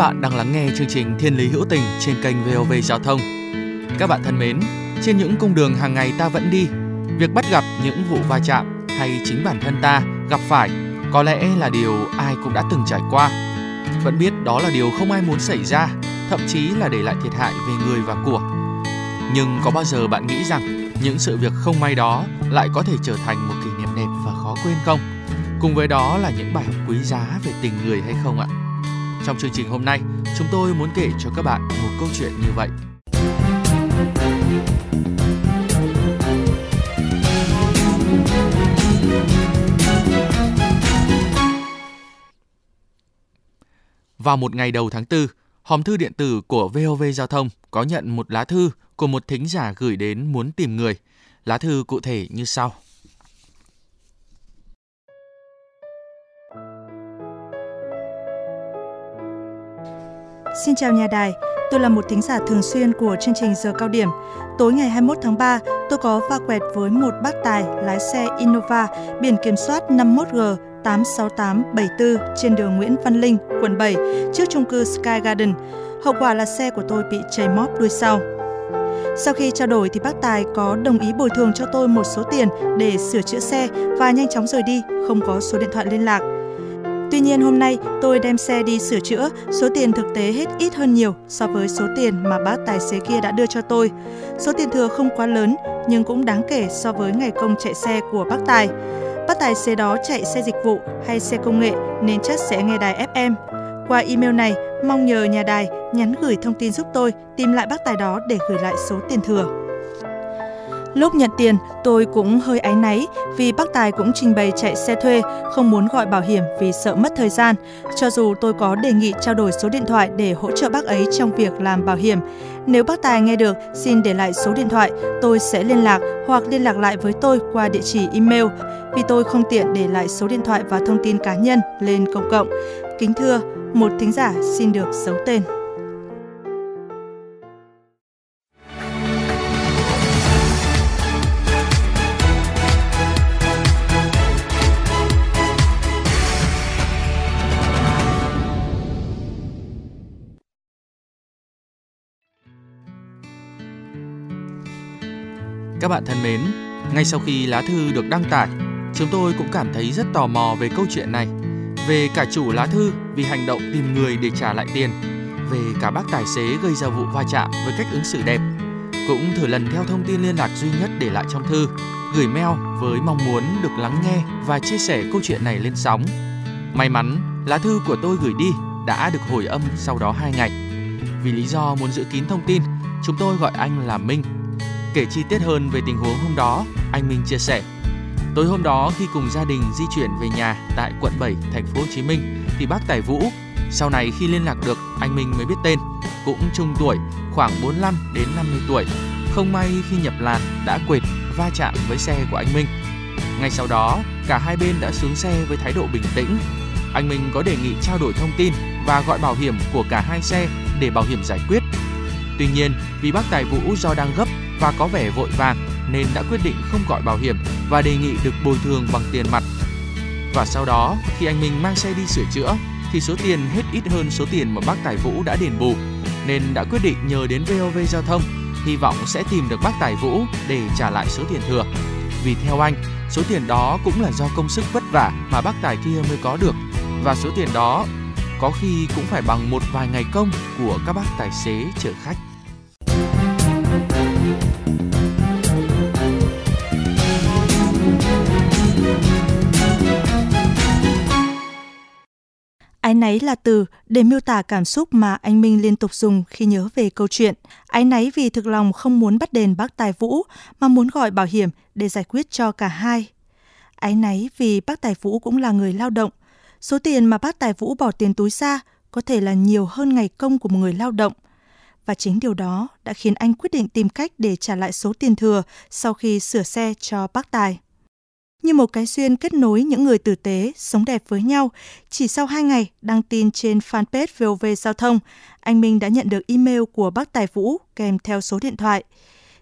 bạn đang lắng nghe chương trình Thiên lý hữu tình trên kênh VOV Giao thông. Các bạn thân mến, trên những cung đường hàng ngày ta vẫn đi, việc bắt gặp những vụ va chạm hay chính bản thân ta gặp phải có lẽ là điều ai cũng đã từng trải qua. Vẫn biết đó là điều không ai muốn xảy ra, thậm chí là để lại thiệt hại về người và của. Nhưng có bao giờ bạn nghĩ rằng những sự việc không may đó lại có thể trở thành một kỷ niệm đẹp và khó quên không? Cùng với đó là những bài học quý giá về tình người hay không ạ? Trong chương trình hôm nay, chúng tôi muốn kể cho các bạn một câu chuyện như vậy. Vào một ngày đầu tháng 4, hòm thư điện tử của VOV Giao thông có nhận một lá thư của một thính giả gửi đến muốn tìm người. Lá thư cụ thể như sau. Xin chào nhà đài, tôi là một thính giả thường xuyên của chương trình Giờ Cao Điểm. Tối ngày 21 tháng 3, tôi có va quẹt với một bác tài lái xe Innova biển kiểm soát 51G 86874 trên đường Nguyễn Văn Linh, quận 7, trước chung cư Sky Garden. Hậu quả là xe của tôi bị chảy móp đuôi sau. Sau khi trao đổi thì bác Tài có đồng ý bồi thường cho tôi một số tiền để sửa chữa xe và nhanh chóng rời đi, không có số điện thoại liên lạc. Tuy nhiên hôm nay tôi đem xe đi sửa chữa, số tiền thực tế hết ít hơn nhiều so với số tiền mà bác tài xế kia đã đưa cho tôi. Số tiền thừa không quá lớn nhưng cũng đáng kể so với ngày công chạy xe của bác tài. Bác tài xế đó chạy xe dịch vụ hay xe công nghệ nên chắc sẽ nghe đài FM. Qua email này, mong nhờ nhà đài nhắn gửi thông tin giúp tôi tìm lại bác tài đó để gửi lại số tiền thừa. Lúc nhận tiền, tôi cũng hơi áy náy vì bác Tài cũng trình bày chạy xe thuê, không muốn gọi bảo hiểm vì sợ mất thời gian. Cho dù tôi có đề nghị trao đổi số điện thoại để hỗ trợ bác ấy trong việc làm bảo hiểm. Nếu bác Tài nghe được, xin để lại số điện thoại, tôi sẽ liên lạc hoặc liên lạc lại với tôi qua địa chỉ email vì tôi không tiện để lại số điện thoại và thông tin cá nhân lên công cộng. Kính thưa, một thính giả xin được giấu tên. Các bạn thân mến, ngay sau khi lá thư được đăng tải, chúng tôi cũng cảm thấy rất tò mò về câu chuyện này. Về cả chủ lá thư vì hành động tìm người để trả lại tiền, về cả bác tài xế gây ra vụ va chạm với cách ứng xử đẹp. Cũng thử lần theo thông tin liên lạc duy nhất để lại trong thư, gửi mail với mong muốn được lắng nghe và chia sẻ câu chuyện này lên sóng. May mắn, lá thư của tôi gửi đi đã được hồi âm sau đó 2 ngày. Vì lý do muốn giữ kín thông tin, chúng tôi gọi anh là Minh Kể chi tiết hơn về tình huống hôm đó, anh Minh chia sẻ. Tối hôm đó khi cùng gia đình di chuyển về nhà tại quận 7, thành phố Hồ Chí Minh thì bác Tài Vũ, sau này khi liên lạc được, anh Minh mới biết tên, cũng trung tuổi, khoảng 45 đến 50 tuổi. Không may khi nhập làn đã quệt va chạm với xe của anh Minh. Ngay sau đó, cả hai bên đã xuống xe với thái độ bình tĩnh. Anh Minh có đề nghị trao đổi thông tin và gọi bảo hiểm của cả hai xe để bảo hiểm giải quyết. Tuy nhiên, vì bác Tài Vũ do đang gấp và có vẻ vội vàng nên đã quyết định không gọi bảo hiểm và đề nghị được bồi thường bằng tiền mặt. Và sau đó, khi anh Minh mang xe đi sửa chữa thì số tiền hết ít hơn số tiền mà bác Tài Vũ đã đền bù nên đã quyết định nhờ đến VOV Giao thông hy vọng sẽ tìm được bác Tài Vũ để trả lại số tiền thừa. Vì theo anh, số tiền đó cũng là do công sức vất vả mà bác Tài kia mới có được và số tiền đó có khi cũng phải bằng một vài ngày công của các bác tài xế chở khách. Ái náy là từ để miêu tả cảm xúc mà anh Minh liên tục dùng khi nhớ về câu chuyện. Ái náy vì thực lòng không muốn bắt đền bác Tài Vũ, mà muốn gọi bảo hiểm để giải quyết cho cả hai. Ái náy vì bác Tài Vũ cũng là người lao động. Số tiền mà bác Tài Vũ bỏ tiền túi ra có thể là nhiều hơn ngày công của một người lao động. Và chính điều đó đã khiến anh quyết định tìm cách để trả lại số tiền thừa sau khi sửa xe cho bác Tài như một cái duyên kết nối những người tử tế, sống đẹp với nhau. Chỉ sau hai ngày đăng tin trên fanpage VOV Giao thông, anh Minh đã nhận được email của bác Tài Vũ kèm theo số điện thoại.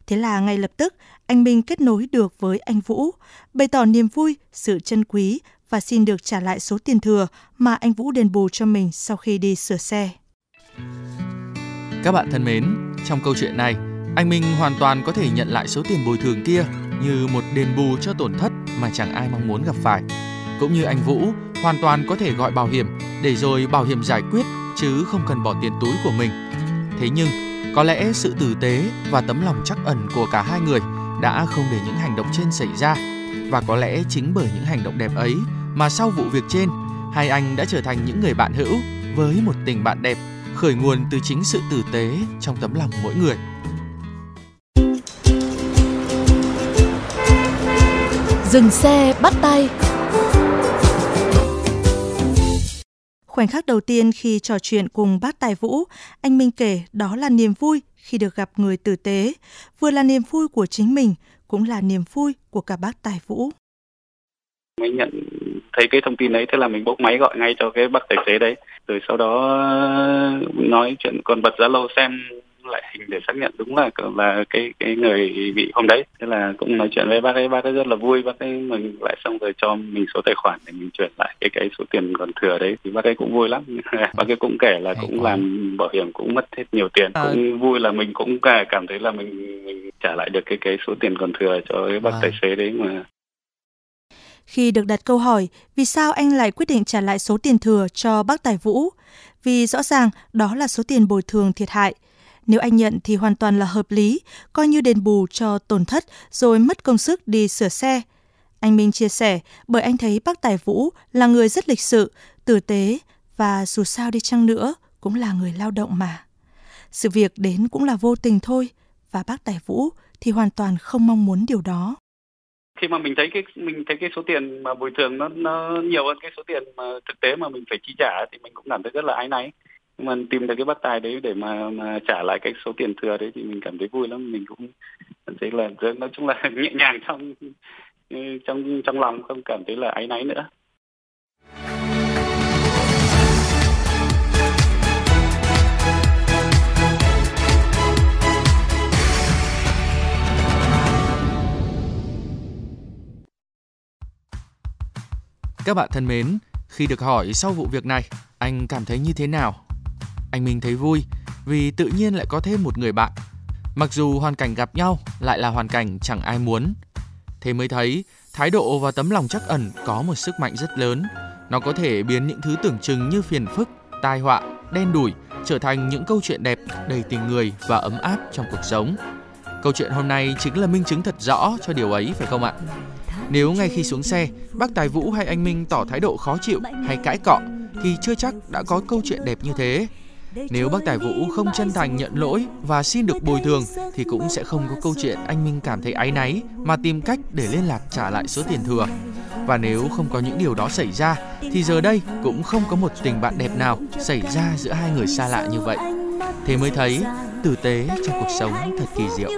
Thế là ngay lập tức, anh Minh kết nối được với anh Vũ, bày tỏ niềm vui, sự trân quý và xin được trả lại số tiền thừa mà anh Vũ đền bù cho mình sau khi đi sửa xe. Các bạn thân mến, trong câu chuyện này, anh Minh hoàn toàn có thể nhận lại số tiền bồi thường kia như một đền bù cho tổn thất mà chẳng ai mong muốn gặp phải. Cũng như anh Vũ hoàn toàn có thể gọi bảo hiểm để rồi bảo hiểm giải quyết chứ không cần bỏ tiền túi của mình. Thế nhưng, có lẽ sự tử tế và tấm lòng chắc ẩn của cả hai người đã không để những hành động trên xảy ra và có lẽ chính bởi những hành động đẹp ấy mà sau vụ việc trên, hai anh đã trở thành những người bạn hữu với một tình bạn đẹp khởi nguồn từ chính sự tử tế trong tấm lòng mỗi người. Dừng xe bắt tay Khoảnh khắc đầu tiên khi trò chuyện cùng bác Tài Vũ, anh Minh kể đó là niềm vui khi được gặp người tử tế, vừa là niềm vui của chính mình, cũng là niềm vui của cả bác Tài Vũ. Mình nhận thấy cái thông tin đấy, thế là mình bốc máy gọi ngay cho cái bác tài xế đấy, rồi sau đó nói chuyện còn bật Zalo xem lại hình để xác nhận đúng là là cái cái người bị hôm đấy. Thế là cũng nói chuyện với bác ấy bác ấy rất là vui. Bác ấy mừng lại xong rồi cho mình số tài khoản để mình chuyển lại cái cái số tiền còn thừa đấy. Thì bác ấy cũng vui lắm. Bác ấy cũng kể là cũng làm bảo hiểm cũng mất hết nhiều tiền. À. cũng vui là mình cũng cảm thấy là mình mình trả lại được cái cái số tiền còn thừa cho cái bác à. tài xế đấy mà. Khi được đặt câu hỏi vì sao anh lại quyết định trả lại số tiền thừa cho bác Tài Vũ, vì rõ ràng đó là số tiền bồi thường thiệt hại – nếu anh nhận thì hoàn toàn là hợp lý, coi như đền bù cho tổn thất rồi mất công sức đi sửa xe. Anh Minh chia sẻ bởi anh thấy bác Tài Vũ là người rất lịch sự, tử tế và dù sao đi chăng nữa cũng là người lao động mà. Sự việc đến cũng là vô tình thôi và bác Tài Vũ thì hoàn toàn không mong muốn điều đó khi mà mình thấy cái mình thấy cái số tiền mà bồi thường nó nó nhiều hơn cái số tiền mà thực tế mà mình phải chi trả thì mình cũng cảm thấy rất là áy náy nhưng mà tìm được cái bắt tài đấy để mà mà trả lại cái số tiền thừa đấy thì mình cảm thấy vui lắm mình cũng thấy là nói chung là nhẹ nhàng trong trong trong lòng không cảm thấy là áy náy nữa Các bạn thân mến, khi được hỏi sau vụ việc này, anh cảm thấy như thế nào? Anh Minh thấy vui vì tự nhiên lại có thêm một người bạn. Mặc dù hoàn cảnh gặp nhau lại là hoàn cảnh chẳng ai muốn. Thế mới thấy thái độ và tấm lòng chắc ẩn có một sức mạnh rất lớn. Nó có thể biến những thứ tưởng chừng như phiền phức, tai họa, đen đủi trở thành những câu chuyện đẹp, đầy tình người và ấm áp trong cuộc sống. Câu chuyện hôm nay chính là minh chứng thật rõ cho điều ấy phải không ạ? Nếu ngay khi xuống xe, bác Tài Vũ hay anh Minh tỏ thái độ khó chịu hay cãi cọ thì chưa chắc đã có câu chuyện đẹp như thế. Nếu bác Tài Vũ không chân thành nhận lỗi và xin được bồi thường thì cũng sẽ không có câu chuyện anh Minh cảm thấy áy náy mà tìm cách để liên lạc trả lại số tiền thừa. Và nếu không có những điều đó xảy ra thì giờ đây cũng không có một tình bạn đẹp nào xảy ra giữa hai người xa lạ như vậy. Thế mới thấy tử tế trong cuộc sống thật kỳ diệu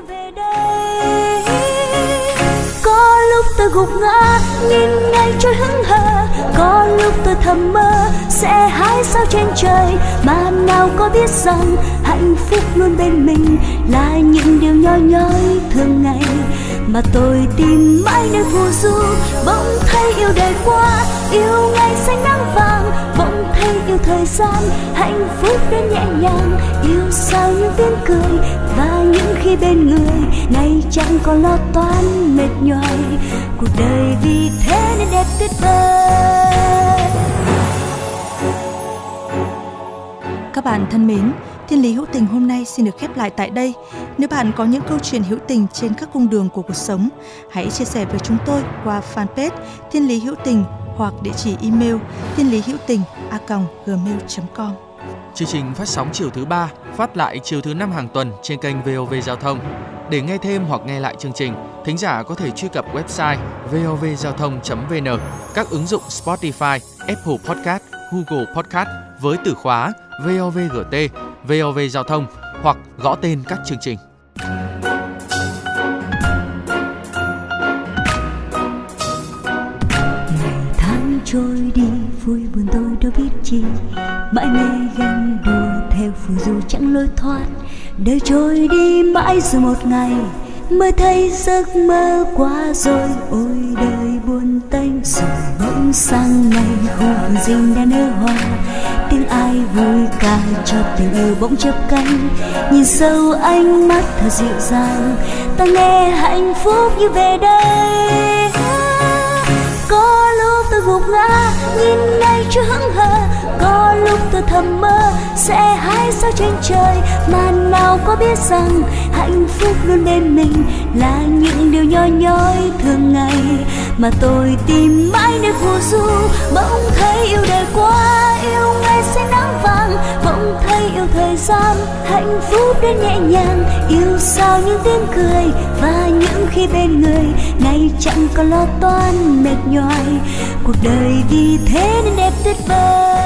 tôi gục ngã, nhìn ngày trôi hững hờ. Có lúc tôi thầm mơ, sẽ hái sao trên trời? Mà nào có biết rằng hạnh phúc luôn bên mình là những điều nhỏ nhói thường ngày. Mà tôi tìm mãi nơi phù du, bỗng thấy yêu đời qua yêu ngày xanh nắng gian hạnh phúc đến nhẹ nhàng. Yêu sao những tiếng cười và những khi bên người nay chẳng còn lo toan mệt nhoài. Cuộc đời vì thế nên đẹp tuyệt vời. Các bạn thân mến Thiên lý hữu tình hôm nay xin được khép lại tại đây. Nếu bạn có những câu chuyện hữu tình trên các cung đường của cuộc sống, hãy chia sẻ với chúng tôi qua fanpage Thiên lý hữu tình hoặc địa chỉ email thiên lý hữu tình a gmail.com. Chương trình phát sóng chiều thứ ba, phát lại chiều thứ năm hàng tuần trên kênh VOV Giao thông. Để nghe thêm hoặc nghe lại chương trình, thính giả có thể truy cập website vovgiao thông.vn, các ứng dụng Spotify, Apple Podcast, Google Podcast với từ khóa VOVGT, VOV Giao thông hoặc gõ tên các chương trình. Vui buồn tôi đâu biết chi. Mãi mê ghen đùa theo phù du chẳng lối thoát. Đời trôi đi mãi rồi một ngày mới thấy giấc mơ quá rồi. Ôi đời buồn tênh rồi, bỗng sang ngày khu vườn rình đã nở hoa. Tiếng ai vui ca cho tình yêu bỗng chớp cánh. Nhìn sâu ánh mắt thật dịu dàng, ta nghe hạnh phúc như về đây có tôi gục ngã, nhìn ngay chưa hững hờ. Có lúc tôi thầm mơ, sẽ hái sao trên trời. Mà nào có biết rằng hạnh phúc luôn bên mình là những điều nhỏ nhói thường ngày. Mà tôi tìm mãi nơi phù du, bỗng thấy yêu đời quá, yêu ngày sẽ nắng vàng bỗng thấy yêu thời gian, hạnh phúc đến nhẹ nhàng. Yêu sao những tiếng cười và những khi bên người. Ngày chẳng còn lo toan, mệt nhoài. Cuộc đời vì thế nên đẹp tuyệt vời.